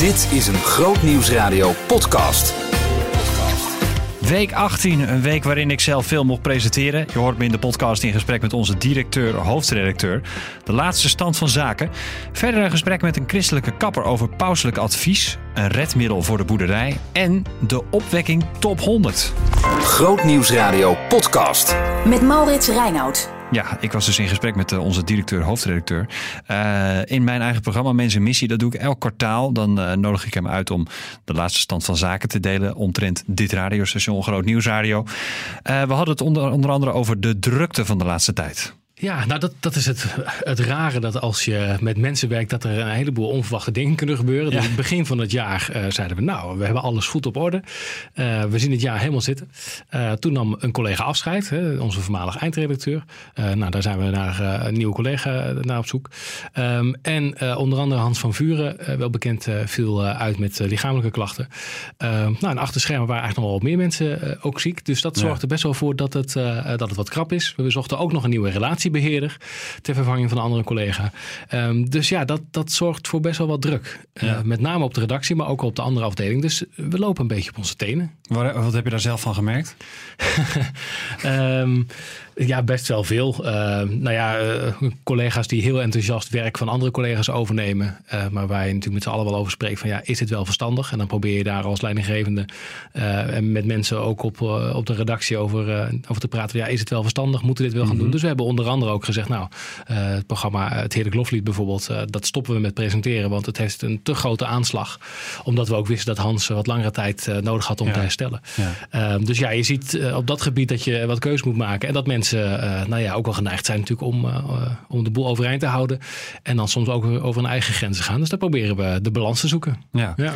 Dit is een Groot Nieuwsradio podcast. Week 18, een week waarin ik zelf veel mocht presenteren. Je hoort me in de podcast in gesprek met onze directeur, hoofdredacteur. De laatste stand van zaken. Verder een gesprek met een christelijke kapper over pauselijk advies. Een redmiddel voor de boerderij. En de opwekking top 100. Groot Nieuwsradio podcast. Met Maurits Reinoud. Ja, ik was dus in gesprek met eh, onze directeur, hoofdredacteur. Uh, in mijn eigen programma Mensen Missie, dat doe ik elk kwartaal. Dan uh, nodig ik hem uit om de laatste stand van zaken te delen omtrent dit radiostation, Groot Nieuwsradio. we hadden het onder, onder andere over de drukte van de laatste tijd. Ja, nou dat, dat is het, het rare dat als je met mensen werkt, dat er een heleboel onverwachte dingen kunnen gebeuren. Dus het begin van het jaar uh, zeiden we, nou, we hebben alles goed op orde. Uh, we zien het jaar helemaal zitten. Uh, toen nam een collega afscheid, hè, onze voormalige eindredacteur. nou, daar zijn we naar een nieuwe collega naar op zoek. Um, en onder andere Hans van Vuren, wel bekend, viel uit met lichamelijke klachten. Ehm, nou, en achter schermen waren eigenlijk nog wel wat meer mensen ook ziek. Dus dat zorgde best wel voor dat het, dat het wat krap is. We zochten ook nog een nieuwe relatie beheerder ter vervanging van een andere collega. Um, dus ja, dat, dat zorgt voor best wel wat druk. Uh, ja. met name op de redactie, maar ook op de andere afdeling. Dus we lopen een beetje op onze tenen. Wat, wat heb je daar zelf van gemerkt? um, ja, best wel veel. Uh, nou ja, uh, collega's die heel enthousiast werk van andere collega's overnemen. Uh, maar waar je natuurlijk met z'n allen wel over spreekt van ja, is dit wel verstandig? En dan probeer je daar als leidinggevende en met mensen ook op, op de redactie over, over te praten. Ja, is het wel verstandig? Moeten we dit wel gaan mm -hmm. doen? Dus we hebben onder andere ook gezegd, nou, het programma Het Heerlijk Loflied bijvoorbeeld, dat stoppen we met presenteren. Want het heeft een te grote aanslag. Omdat we ook wisten dat Hans wat langere tijd nodig had om ja. te herstellen. Ja. dus ja, je ziet op dat gebied dat je wat keus moet maken. En dat mensen nou ja, ook wel geneigd zijn natuurlijk om, om de boel overeind te houden. En dan soms ook over hun eigen grenzen gaan. Dus daar proberen we de balans te zoeken. Ja. ja.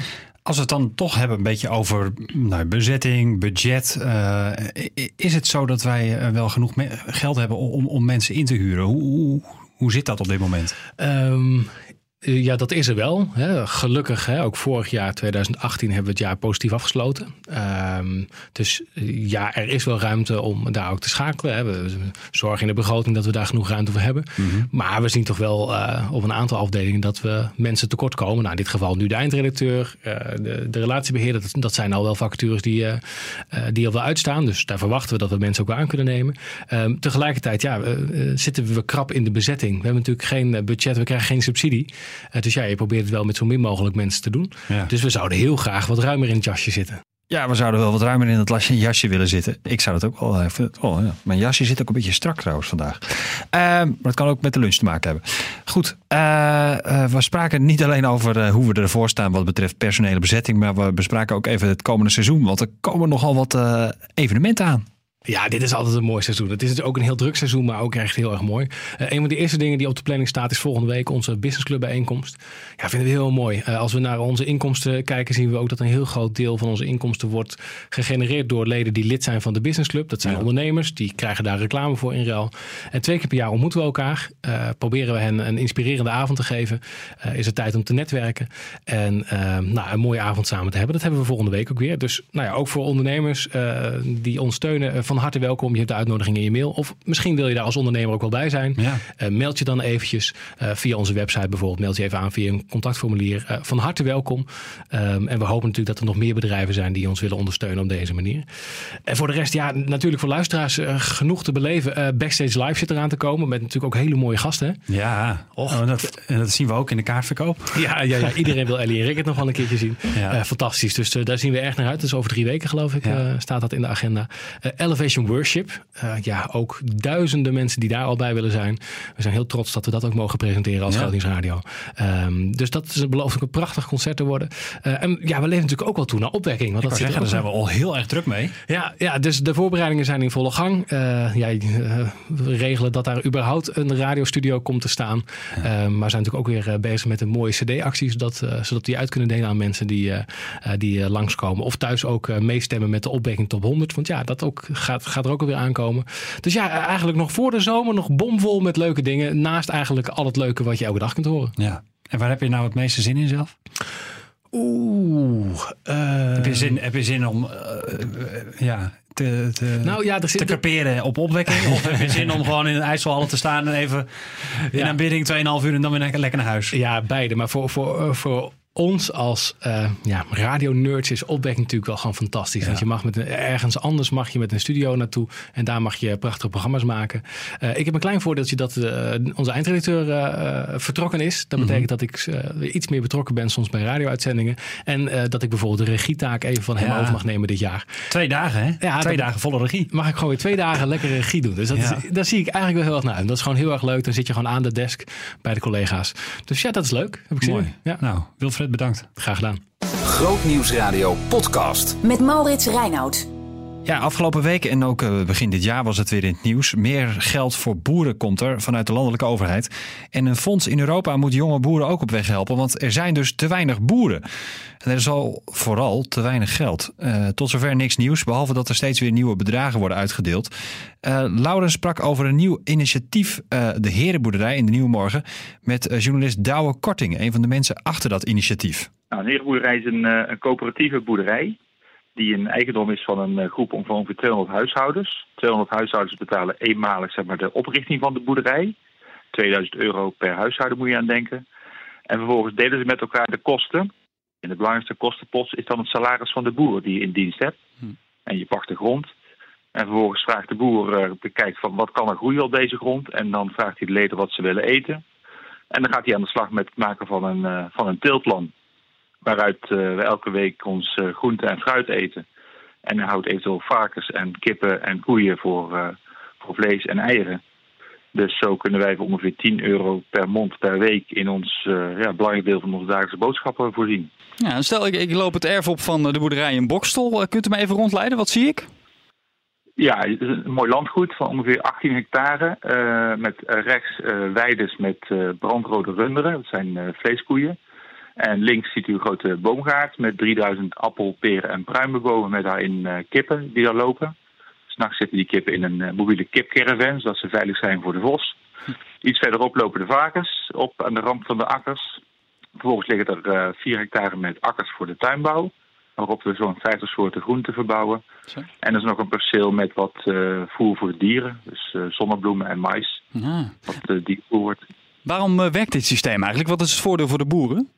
Als we het dan toch hebben een beetje over nou, bezetting, budget. Uh, is het zo dat wij wel genoeg geld hebben om, om mensen in te huren? Hoe, hoe, hoe zit dat op dit moment? Um, ja, dat is er wel. Hè. Gelukkig, hè, ook vorig jaar 2018 hebben we het jaar positief afgesloten. Um, dus ja, er is wel ruimte om daar ook te schakelen. Hè. We zorgen in de begroting dat we daar genoeg ruimte voor hebben. Mm -hmm. Maar we zien toch wel uh, op een aantal afdelingen dat we mensen tekort komen. Nou, in dit geval nu de eindredacteur, uh, de, de relatiebeheerder. Dat, dat, zijn al wel vacatures die, uh, die al wel uitstaan. Dus daar verwachten we dat we mensen ook wel aan kunnen nemen. Um, tegelijkertijd ja, zitten we krap in de bezetting. We hebben natuurlijk geen budget, we krijgen geen subsidie. Uh, dus ja, je probeert het wel met zo min mogelijk mensen te doen. Ja. Dus we zouden heel graag wat ruimer in het jasje zitten. Ja, we zouden wel wat ruimer in het jasje willen zitten. Ik zou dat ook wel even. Oh, ja. Mijn jasje zit ook een beetje strak trouwens vandaag. Uh, maar het kan ook met de lunch te maken hebben. Goed, uh, uh, we spraken niet alleen over hoe we ervoor staan wat betreft personele bezetting. Maar we bespraken ook even het komende seizoen. Want er komen nogal wat evenementen aan. Ja, dit is altijd een mooi seizoen. Het is ook een heel druk seizoen, maar ook echt heel erg mooi. Uh, een van de eerste dingen die op de planning staat is volgende week onze businessclub bijeenkomst. Ja, vinden we heel mooi. Uh, als we naar onze inkomsten kijken, zien we ook dat een heel groot deel van onze inkomsten wordt gegenereerd door leden die lid zijn van de businessclub. Dat zijn ja. ondernemers, die krijgen daar reclame voor in ruil. En twee keer per jaar ontmoeten we elkaar. Uh, proberen we hen een inspirerende avond te geven. is het tijd om te netwerken en nou, een mooie avond samen te hebben. Dat hebben we volgende week ook weer. Dus nou ja, ook voor ondernemers die ons steunen van harte welkom. Je hebt de uitnodiging in je mail. Of misschien wil je daar als ondernemer ook wel bij zijn. Ja. Uh, meld je dan eventjes uh, via onze website bijvoorbeeld. Meld je even aan via een contactformulier. Uh, van harte welkom. Um, en we hopen natuurlijk dat er nog meer bedrijven zijn die ons willen ondersteunen op deze manier. En voor de rest, ja, natuurlijk voor luisteraars genoeg te beleven. Backstage Live zit eraan te komen. Met natuurlijk ook hele mooie gasten. Ja, oh, en dat, en dat zien we ook in de kaartverkoop. Ja, ja, ja iedereen wil Ellie en Rick het nog wel een keertje zien. Ja. fantastisch. Dus daar zien we erg naar uit. Dus over drie weken geloof ik ja. staat dat in de agenda. Worship. Uh, ja, ook duizenden mensen die daar al bij willen zijn. We zijn heel trots dat we dat ook mogen presenteren als ja. Radio. Um, dus dat is belooft ook een prachtig concert te worden. Uh, en ja, we leven natuurlijk ook wel toe naar opwekking. Want Ik dat zeggen, daar zijn we al heel erg druk mee. Ja, ja dus de voorbereidingen zijn in volle gang. Uh, ja, we regelen dat daar überhaupt een radiostudio komt te staan. Ja. maar we zijn natuurlijk ook weer bezig met een mooie cd-actie. Zodat, zodat die uit kunnen delen aan mensen die, die langskomen. Of thuis ook meestemmen met de opwekking top 100. Want ja, dat ook gaat, gaat er ook alweer aankomen. Dus ja, eigenlijk nog voor de zomer nog bomvol met leuke dingen. Naast eigenlijk al het leuke wat je elke dag kunt horen. Ja. En waar heb je nou het meeste zin in zelf? Oeh. Uh... Heb, je zin, heb je zin om uh, ja, te, te, nou, ja, er zit te kaperen op opwekking? of heb je zin om gewoon in een IJsselhallen te staan en even in ja. aanbidding 2,5 uur en dan weer lekker naar huis? Ja, beide. Maar voor, voor, voor ons als uh, ja, radio-nerds is opwekking natuurlijk wel gewoon fantastisch. Want je mag met een, ergens anders mag je met een studio naartoe en daar mag je prachtige programma's maken. Uh, ik heb een klein voordeeltje dat uh, onze eindredacteur vertrokken is. Dat betekent mm -hmm. dat ik iets meer betrokken ben soms bij radio-uitzendingen. En dat ik bijvoorbeeld de regietaak even van hem over mag nemen dit jaar. Twee dagen, hè? Ja, twee dagen volle regie. Mag ik gewoon weer twee dagen lekker regie doen. Dus dat is, daar zie ik eigenlijk wel heel erg naar uit. Dat is gewoon heel erg leuk. Dan zit je gewoon aan de desk bij de collega's. Dus ja, dat is leuk. Heb ik zin Mooi. Ja. Nou, Wilfred bedankt. Graag gedaan. Grootnieuwsradio podcast. Met Maurits Reinoud. Ja, afgelopen week en ook uh, begin dit jaar was het weer in het nieuws. Meer geld voor boeren komt er vanuit de landelijke overheid. En een fonds in Europa moet jonge boeren ook op weg helpen, want er zijn dus te weinig boeren. En er is al vooral te weinig geld. Uh, tot zover niks nieuws, behalve dat er steeds weer nieuwe bedragen worden uitgedeeld. Uh, Lauren sprak over een nieuw initiatief, de Herenboerderij in de Nieuwe Morgen, met journalist Douwe Korting, een van de mensen achter dat initiatief. Nou, een herenboerderij is een, een coöperatieve boerderij die een eigendom is van een groep om van ongeveer 200 huishoudens. 200 huishoudens betalen eenmalig zeg maar, de oprichting van de boerderij. 2000 euro per huishouden moet je aan denken. En vervolgens delen ze met elkaar de kosten. En de belangrijkste kostenpost is dan het salaris van de boer die je in dienst hebt. Hm. En je pakt de grond. En vervolgens vraagt de boer, bekijkt van wat kan er groeien op deze grond. En dan vraagt hij de leden wat ze willen eten. En dan gaat hij aan de slag met het maken van een, uh, van een teelplan waaruit uh, we elke week ons uh, groente en fruit eten. En hij houdt eventueel varkens en kippen en koeien voor, uh, voor vlees en eieren. Dus zo kunnen wij voor ongeveer 10 euro per mond per week in ons ja, belangrijk deel van onze dagelijkse boodschappen voorzien. Ja, stel ik, ik loop het erf op van de boerderij in Bokstel. Kunt u me even rondleiden? Wat zie ik? Ja, het is een mooi landgoed van ongeveer 18 hectare. met rechts weides met brandrode runderen. Dat zijn vleeskoeien. En links ziet u een grote boomgaard met 3000 appel, peren en pruimenbomen met daarin uh, kippen die daar lopen. S'nachts zitten die kippen in een uh, mobiele kipcaravan, zodat ze veilig zijn voor de vos. Iets verderop lopen de varkens op aan de rand van de akkers. Vervolgens liggen er uh, 4 hectare met akkers voor de tuinbouw, waarop we zo'n 50 soorten groenten verbouwen. En er is nog een perceel met wat voer voor de dieren, dus zonnebloemen en mais, ja. wat diervoer wordt. Waarom werkt dit systeem eigenlijk? Wat is het voordeel voor de boeren?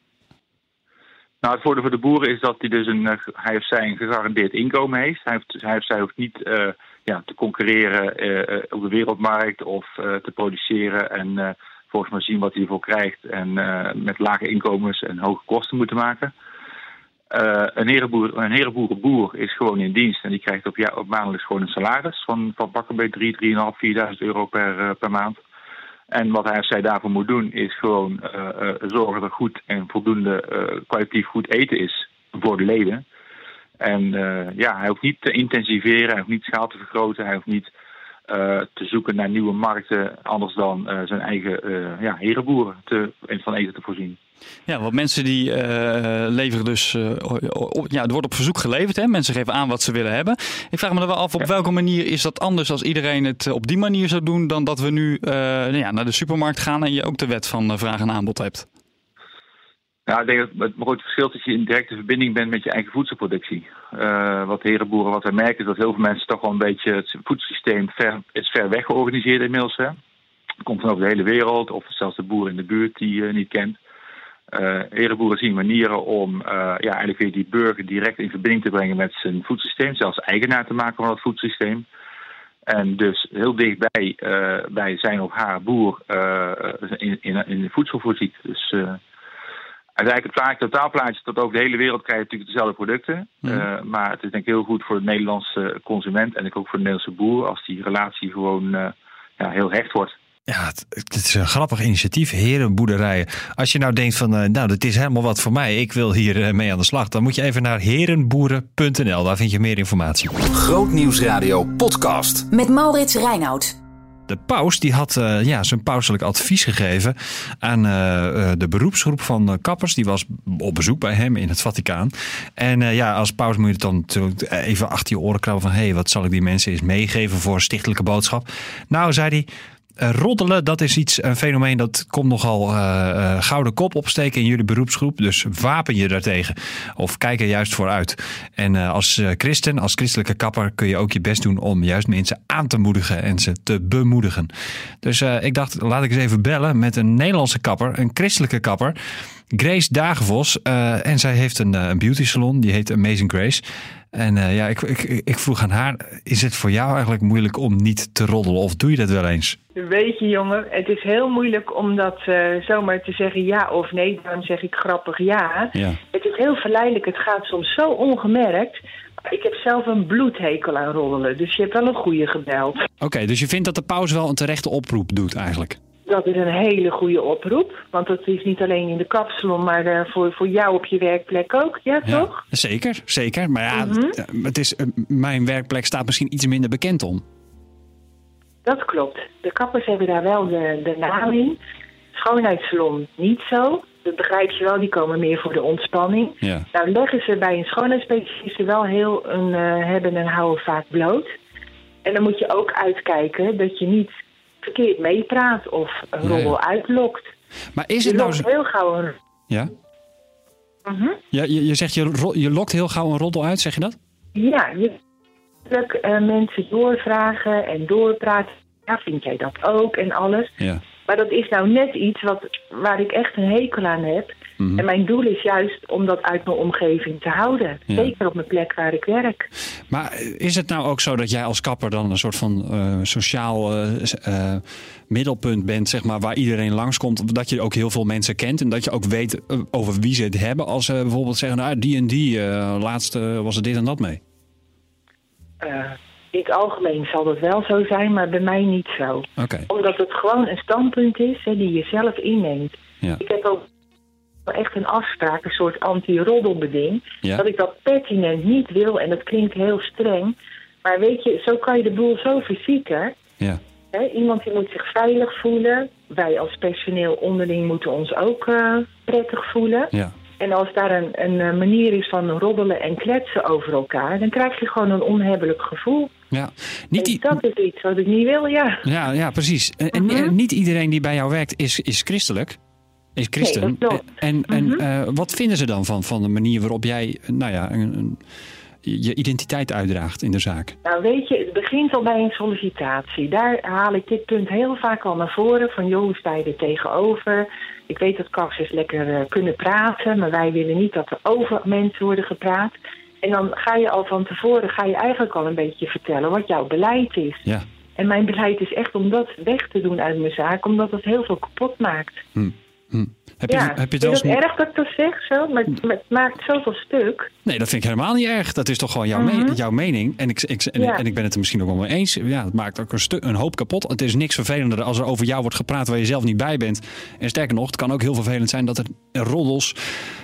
Nou, het voordeel voor de boeren is dat hij dus een, hij of zij een gegarandeerd inkomen heeft. Hij, heeft, hij of zij hoeft niet uh, ja, te concurreren uh, op de wereldmarkt of te produceren en volgens mij zien wat hij ervoor krijgt en met lage inkomens en hoge kosten moeten maken. een, herenboer, een herenboerenboer is gewoon in dienst en die krijgt op, ja, op maandelijks gewoon een salaris van, van pakken bij 3, 3.500, 4.000 euro per, per maand. En wat hij zij daarvoor moet doen, is gewoon uh, uh, zorgen dat goed en voldoende uh, kwalitatief goed eten is voor de leden. En ja, hij hoeft niet te intensiveren, hij hoeft niet schaal te vergroten, hij hoeft niet te zoeken naar nieuwe markten, anders dan zijn eigen ja, herenboeren te, van eten te voorzien. Ja, want mensen die uh, leveren dus, uh, op, ja, er wordt op verzoek geleverd. Hè? Mensen geven aan wat ze willen hebben. Ik vraag me dan wel af, op ja. welke manier is dat anders als iedereen het op die manier zou doen dan dat we nu uh, nou ja, naar de supermarkt gaan en je ook de wet van vraag en aanbod hebt? Ja, ik denk dat het grote verschil is dat je in directe verbinding bent met je eigen voedselproductie. wat herenboeren, wat wij merken, is dat heel veel mensen toch wel een beetje het voedselsysteem ver, is ver weg georganiseerd inmiddels. Hè? Het komt van over de hele wereld, of zelfs de boer in de buurt die je niet kent. Uh, herenboeren zien manieren om uh, ja, eigenlijk weer die burger direct in verbinding te brengen met zijn voedselsysteem, zelfs eigenaar te maken van dat voedselsysteem. En dus heel dichtbij uh, bij zijn of haar boer in, in, in de voedsel voorziet. Dus uiteindelijk het plaatje, totaalplaatje tot over de hele wereld krijg je natuurlijk dezelfde producten. Mm. maar het is denk ik heel goed voor de Nederlandse consument en ook voor de Nederlandse boer als die relatie gewoon ja, heel hecht wordt. Ja, het, het, is een grappig initiatief, herenboerderijen. Als je nou denkt van, uh, nou, dat is helemaal wat voor mij, ik wil hier uh, mee aan de slag, dan moet je even naar herenboeren.nl. Daar vind je meer informatie. Grootnieuwsradio podcast. Met Maurits Reinoud. De paus die had uh, ja, zijn pauselijk advies gegeven aan de beroepsgroep van kappers. Die was op bezoek bij hem in het Vaticaan. En ja, als paus moet je dan even achter je oren krabben van... hé, hey, wat zal ik die mensen eens meegeven voor stichtelijke boodschap? Nou, zei hij, uh, roddelen, dat is iets, een fenomeen dat komt nogal uh, uh, gouden kop opsteken in jullie beroepsgroep. Dus wapen je daartegen. Of kijk er juist voor uit. En als christen, als christelijke kapper, kun je ook je best doen om juist mensen aan te moedigen en ze te bemoedigen. Dus ik dacht, laat ik eens even bellen met een Nederlandse kapper, een christelijke kapper. Grace Dagenvos. eh, en zij heeft een, eh, een beauty salon, die heet Amazing Grace. En eh, ja, ik, ik, ik vroeg aan haar, is het voor jou eigenlijk moeilijk om niet te roddelen? Of doe je dat wel eens? Weet je jongen, het is heel moeilijk om dat eh, zomaar te zeggen ja of nee. Daarom zeg ik grappig ja. Ja. Het is heel verleidelijk, het gaat soms zo ongemerkt. Ik heb zelf een bloedhekel aan roddelen, dus je hebt wel een goede gebeld. Oké, dus je vindt dat de paus wel een terechte oproep doet eigenlijk? Dat is een hele goede oproep, want dat is niet alleen in de kapsalon, maar eh, voor, voor jou op je werkplek ook, ja, toch? Zeker, zeker. Maar ja, Mhm. het- het is, eh, mijn werkplek staat misschien iets minder bekend om. Dat klopt. De kappers hebben daar wel de, de naam in. Schoonheidssalon niet zo. Dat begrijp je wel, die komen meer voor de ontspanning. Ja. Nou leggen ze bij een schoonheidsspecialiste wel heel een eh, hebben en houden vaak bloot. En dan moet je ook uitkijken dat je niet verkeerd meepraat of een Ja, roddel ja. uitlokt. Maar is Je het nou zo... heel gauw een... Ja? Mhm. ja je, je zegt je, je lokt heel gauw een roddel uit, zeg je dat? Ja, je eh, mensen doorvragen en doorpraten. Ja, vind jij dat ook en alles. Ja. Maar dat is nou net iets wat, waar ik echt een hekel aan heb. Mhm. En mijn doel is juist om dat uit mijn omgeving te houden. Ja. Zeker op mijn plek waar ik werk. Maar is het nou ook zo dat jij als kapper dan een soort van eh, sociaal eh, eh, middelpunt bent, zeg maar, waar iedereen langskomt? Dat je ook heel veel mensen kent en dat je ook weet over wie ze het hebben. Als ze bijvoorbeeld zeggen, nou, die en die, laatst eh, was er dit en dat mee. In het algemeen zal dat wel zo zijn, maar bij mij niet zo. Omdat het gewoon een standpunt is hè, die je zelf inneemt. ja. Ik heb ook echt een afspraak, een soort anti-roddelbeding. Ja. Dat ik dat pertinent niet wil en dat klinkt heel streng. Maar weet je, zo kan je de boel zo verzieken. Ja. Hè, iemand die moet zich veilig voelen. Wij als personeel onderling moeten ons ook eh, prettig voelen. Ja. En als daar een, een eh, manier is van roddelen en kletsen over elkaar... dan krijg je gewoon een onhebbelijk gevoel. Ja. Niet i- dat is iets wat ik niet wil, ja. ja, ja, precies. En, en- Mhm. en niet iedereen die bij jou werkt is, is christelijk. Is christen. Nee, dat klopt. en en Mhm. eh, wat vinden ze dan van, van de manier waarop jij eh, nou ja, een, een- je identiteit uitdraagt in de zaak? Nou weet je, het begint al bij een sollicitatie. Daar haal ik dit punt heel vaak al naar voren. Van sta je er tegenover? Ik weet dat kassers lekker eh, kunnen praten, maar wij willen niet dat er over mensen worden gepraat. En dan ga je al van tevoren, ga je eigenlijk al een beetje vertellen wat jouw beleid is. Ja. En mijn beleid is echt om dat weg te doen uit mijn zaak, omdat het heel veel kapot maakt. Hm. Hm. Heb, je, ja, heb je het is wel erg dat ik dat zeg zo? Maar, het- maakt zoveel stuk. Nee, dat vind ik helemaal niet erg. Dat is toch gewoon jouw, me- Mhm. jouw mening. En ik, ik, en, Ja. en ik ben het er misschien ook wel mee eens. Ja, het maakt ook een, een hoop kapot. Het is niks vervelender als er over jou wordt gepraat waar je zelf niet bij bent. En sterker nog, het kan ook heel vervelend zijn dat er roddels...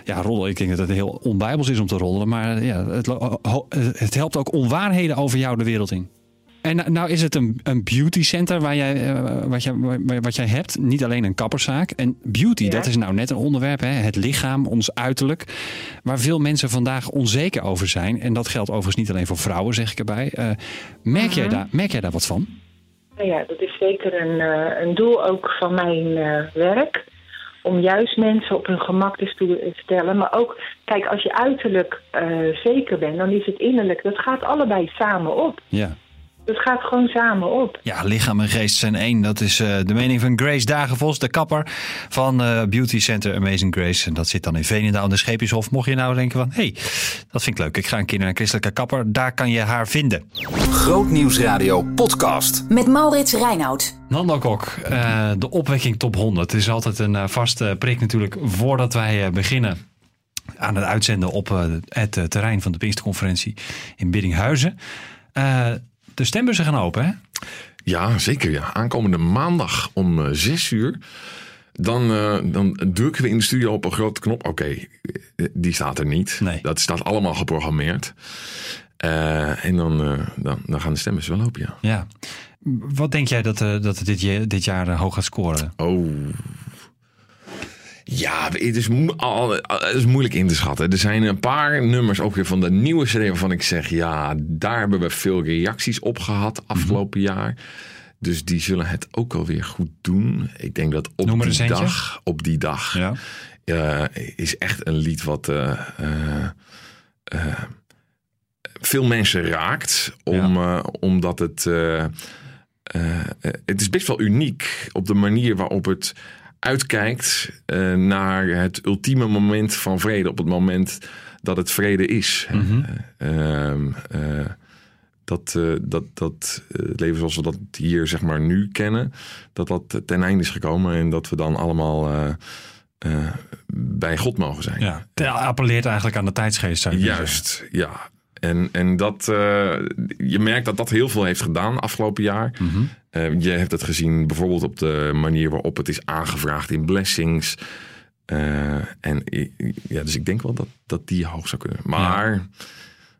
Ja, roddel, ik denk dat het heel onbijbels is om te roddelen. Maar ja, het, het helpt ook onwaarheden over jou de wereld in. En nou- nou is het een, een beauty center waar jij, eh, wat, jij, wat jij hebt. Niet alleen een kapperszaak. En beauty, Ja. dat is nou net een onderwerp. Hè? Het lichaam, ons uiterlijk. Waar veel mensen vandaag onzeker over zijn. En dat geldt overigens niet alleen voor vrouwen, zeg ik erbij. Eh, merk, jij daar, merk jij daar wat van? Nou ja, dat is zeker een, eh, een doel ook van mijn werk. Om juist mensen op hun gemak te stellen. Maar ook, kijk, als je uiterlijk zeker bent, dan is het innerlijk. Dat gaat allebei samen op. Ja. Dat gaat gewoon samen op. Ja, lichaam en geest zijn één. Dat is eh, de mening van Grace Dagenvos, de kapper van eh, Beauty Center Amazing Grace. En dat zit dan in Veenendaal in de Scheepjeshof. Mocht je nou denken van, hé, hey, dat vind ik leuk. Ik ga een keer naar een christelijke kapper. Daar kan je haar vinden. Grootnieuwsradio podcast. Met Maurits Reinoud. Nando Kok, eh, de opwekking top 100. Het is altijd een eh, vaste prik natuurlijk voordat wij eh, beginnen aan het uitzenden op eh, het terrein van de Pinksterconferentie in Biddinghuizen. Eh, de stembussen gaan open, hè? Ja, zeker. Ja. Aankomende maandag om eh, zes uur. Dan, eh, dan drukken we in de studio op een grote knop. Oké, eh, die staat er niet. Nee. Dat staat allemaal geprogrammeerd. Eh, en dan, eh, dan, dan gaan de stemmen wel open, ja. Ja. Wat denk jij dat, eh, dat het dit, dit jaar eh, hoog gaat scoren? Oh. Ja, het is, mo- al- het is moeilijk in te schatten. Er zijn een paar nummers ook weer van de nieuwe serie waarvan ik zeg... ja, daar hebben we veel reacties op gehad afgelopen jaar. Dus die zullen het ook alweer goed doen. Ik denk dat op die dag, op die dag Ja. eh, is echt een lied wat eh, eh, veel mensen raakt. Om, omdat het, het is best wel uniek op de manier waarop het uitkijkt eh, naar het ultieme moment van vrede. Op het moment dat het vrede is. Mhm. Eh, ehm, eh, dat, dat, dat het leven zoals we dat hier zeg maar nu kennen, dat dat ten einde is gekomen en dat we dan allemaal bij God mogen zijn. Ja, het appelleert eigenlijk aan de tijdsgeest. Juist, ja. En, en dat, eh, je merkt dat dat heel veel heeft gedaan afgelopen jaar. Mhm. Eh, je hebt het gezien bijvoorbeeld op de manier waarop het is aangevraagd in blessings. Eh, en ja, dus ik denk wel dat, dat die hoog zou kunnen. Maar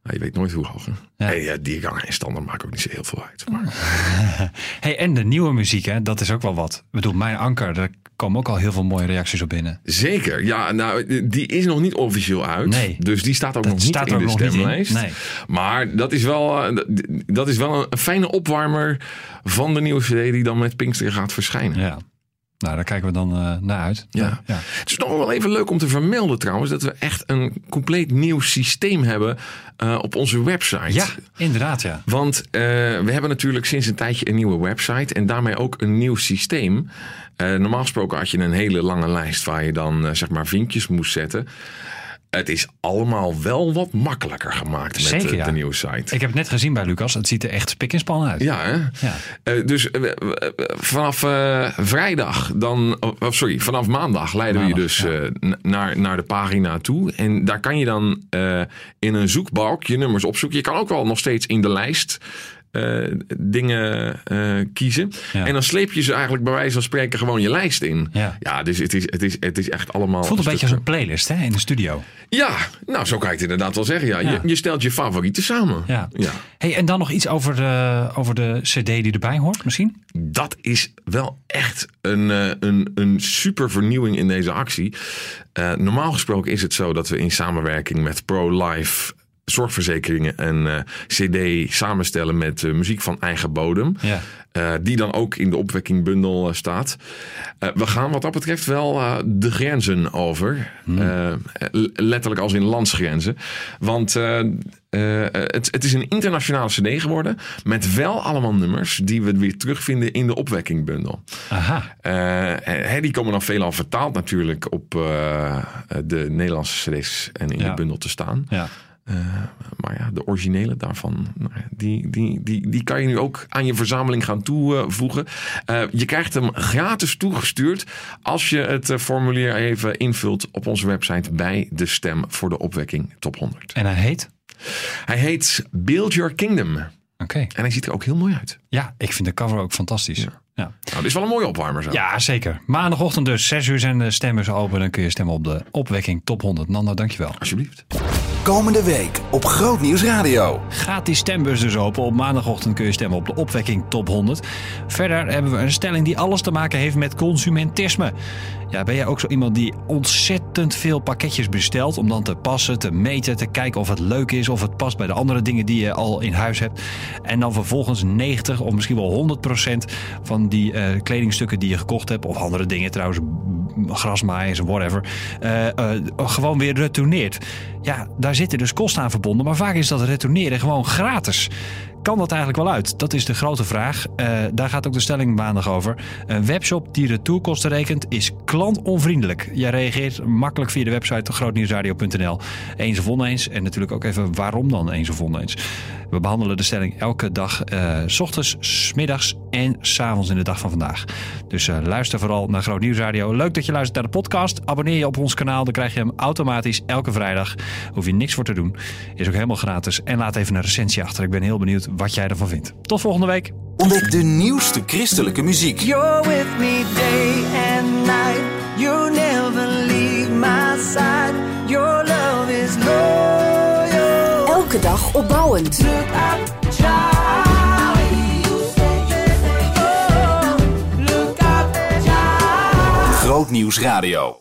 nou, je weet nooit hoe hoog. Ja. Hey, ja, die gang en standaard maakt ook niet zo heel veel uit. Maar, Hey, en de nieuwe muziek, hè, dat is ook wel wat. Ik bedoel, mijn anker, daar komen ook al heel veel mooie reacties op binnen. Zeker, ja, nou, die is nog niet officieel uit. Nee. Dus die staat ook Dat nog niet staat in de stemlijst. Nee. Maar dat is wel, eh, dat- dat is wel een fijne opwarmer van de nieuwe CD die dan met Pinkster gaat verschijnen. Ja. Nou, daar kijken we dan eh, naar uit. Ja. ja. Het is nog wel even leuk om te vermelden trouwens dat we echt een compleet nieuw systeem hebben eh, op onze website. Ja, inderdaad, ja. Want eh, we hebben natuurlijk sinds een tijdje een nieuwe website en daarmee ook een nieuw systeem. Normaal gesproken had je een hele lange lijst waar je dan zeg maar vinkjes moest zetten. Het is allemaal wel wat makkelijker gemaakt met Zeker, de, ja. de nieuwe site. Ik heb het net gezien bij Lucas. Het ziet er echt spik en span uit. Ja, hè? Ja. Eh, dus eh, eh, vanaf vrijdag dan, sorry, vanaf maandag leiden we je dus ja. naar, naar de pagina toe. En daar kan je dan in een zoekbalk je nummers opzoeken. Je kan ook wel nog steeds in de lijst eh, dingen eh, kiezen. Ja. En dan sleep je ze eigenlijk bij wijze van spreken gewoon je lijst in. Ja. dus het is, het, is, het is echt allemaal. Het voelt een beetje als een playlist hè, in de studio. Ja, nou zo kan je het inderdaad wel zeggen. Ja. Ja. Je, je stelt je favorieten samen. Ja. ja. Hey, en dan nog iets over de, over de cd die erbij hoort misschien? dat is wel echt een, eh, een, een super vernieuwing in deze actie. Normaal gesproken is het zo dat we in samenwerking met ProLife zorgverzekeringen een eh, cd samenstellen met eh, muziek van eigen bodem. Ja. Eh, die dan ook in de opwekkingbundel staat. We gaan wat dat betreft wel de grenzen over. L- letterlijk als in landsgrenzen. Want het, het is een internationale cd geworden. Met wel allemaal nummers die we weer terugvinden in de opwekkingbundel. Aha. Hè, die komen dan veelal vertaald natuurlijk op de Nederlandse cd's en in Ja. de bundel te staan. Ja. Eh, maar ja, de originele daarvan, nou ja, die, die, die, die kan je nu ook aan je verzameling gaan toevoegen. Eh, je krijgt hem gratis toegestuurd als je het eh, formulier even invult op onze website bij de stem voor de opwekking top 100. En hij heet? Hij heet Build Your Kingdom. Oké. En hij ziet er ook heel mooi uit. Ja, ik vind de cover ook fantastisch. Ja. Ja. Nou, dit is wel een mooie opwarmer zo. zeker. Maandagochtend dus, 6 uur zijn de stemmers open. Dan kun je stemmen op de opwekking top 100. Nando, dankjewel. Alsjeblieft. Komende week op Groot Nieuws Radio. Gaat die stembus dus open. Op maandagochtend kun je stemmen op de opwekking top 100. Verder hebben we een stelling die alles te maken heeft met consumentisme. Ja, ben jij ook zo iemand die ontzettend veel pakketjes bestelt om dan te passen, te meten, te kijken of het leuk is, of het past bij de andere dingen die je al in huis hebt. En dan vervolgens 90 of misschien wel 100 procent van die eh, kledingstukken die je gekocht hebt, of andere dingen trouwens, grasmaaiers, whatever, eh, eh, gewoon weer retourneert. Ja, daar zitten dus kosten aan verbonden, maar vaak is dat retourneren gewoon gratis. Kan dat eigenlijk wel uit? Dat is de grote vraag. Eh, daar gaat ook de stelling maandag over. Een webshop die retourkosten rekent is klantonvriendelijk. Jij reageert makkelijk via de website grootnieuwsradio.nl. Eens of oneens. En natuurlijk ook even waarom dan eens of oneens. We behandelen de stelling elke dag. eh, s ochtends, s middags en s'avonds in de dag van vandaag. Dus eh, luister vooral naar Groot Nieuwsradio. Leuk dat je luistert naar de podcast. Abonneer je op ons kanaal. Dan krijg je hem automatisch elke vrijdag. Hoef je niks voor te doen. Is ook helemaal gratis. En laat even een recensie achter. Ik ben heel benieuwd wat jij ervan vindt. Tot volgende week. Ontdek de nieuwste christelijke muziek. You're with me day and night. You never leave my side. Your love is loyal. Elke dag opbouwend. Look up. Oh. Groot Nieuws Radio.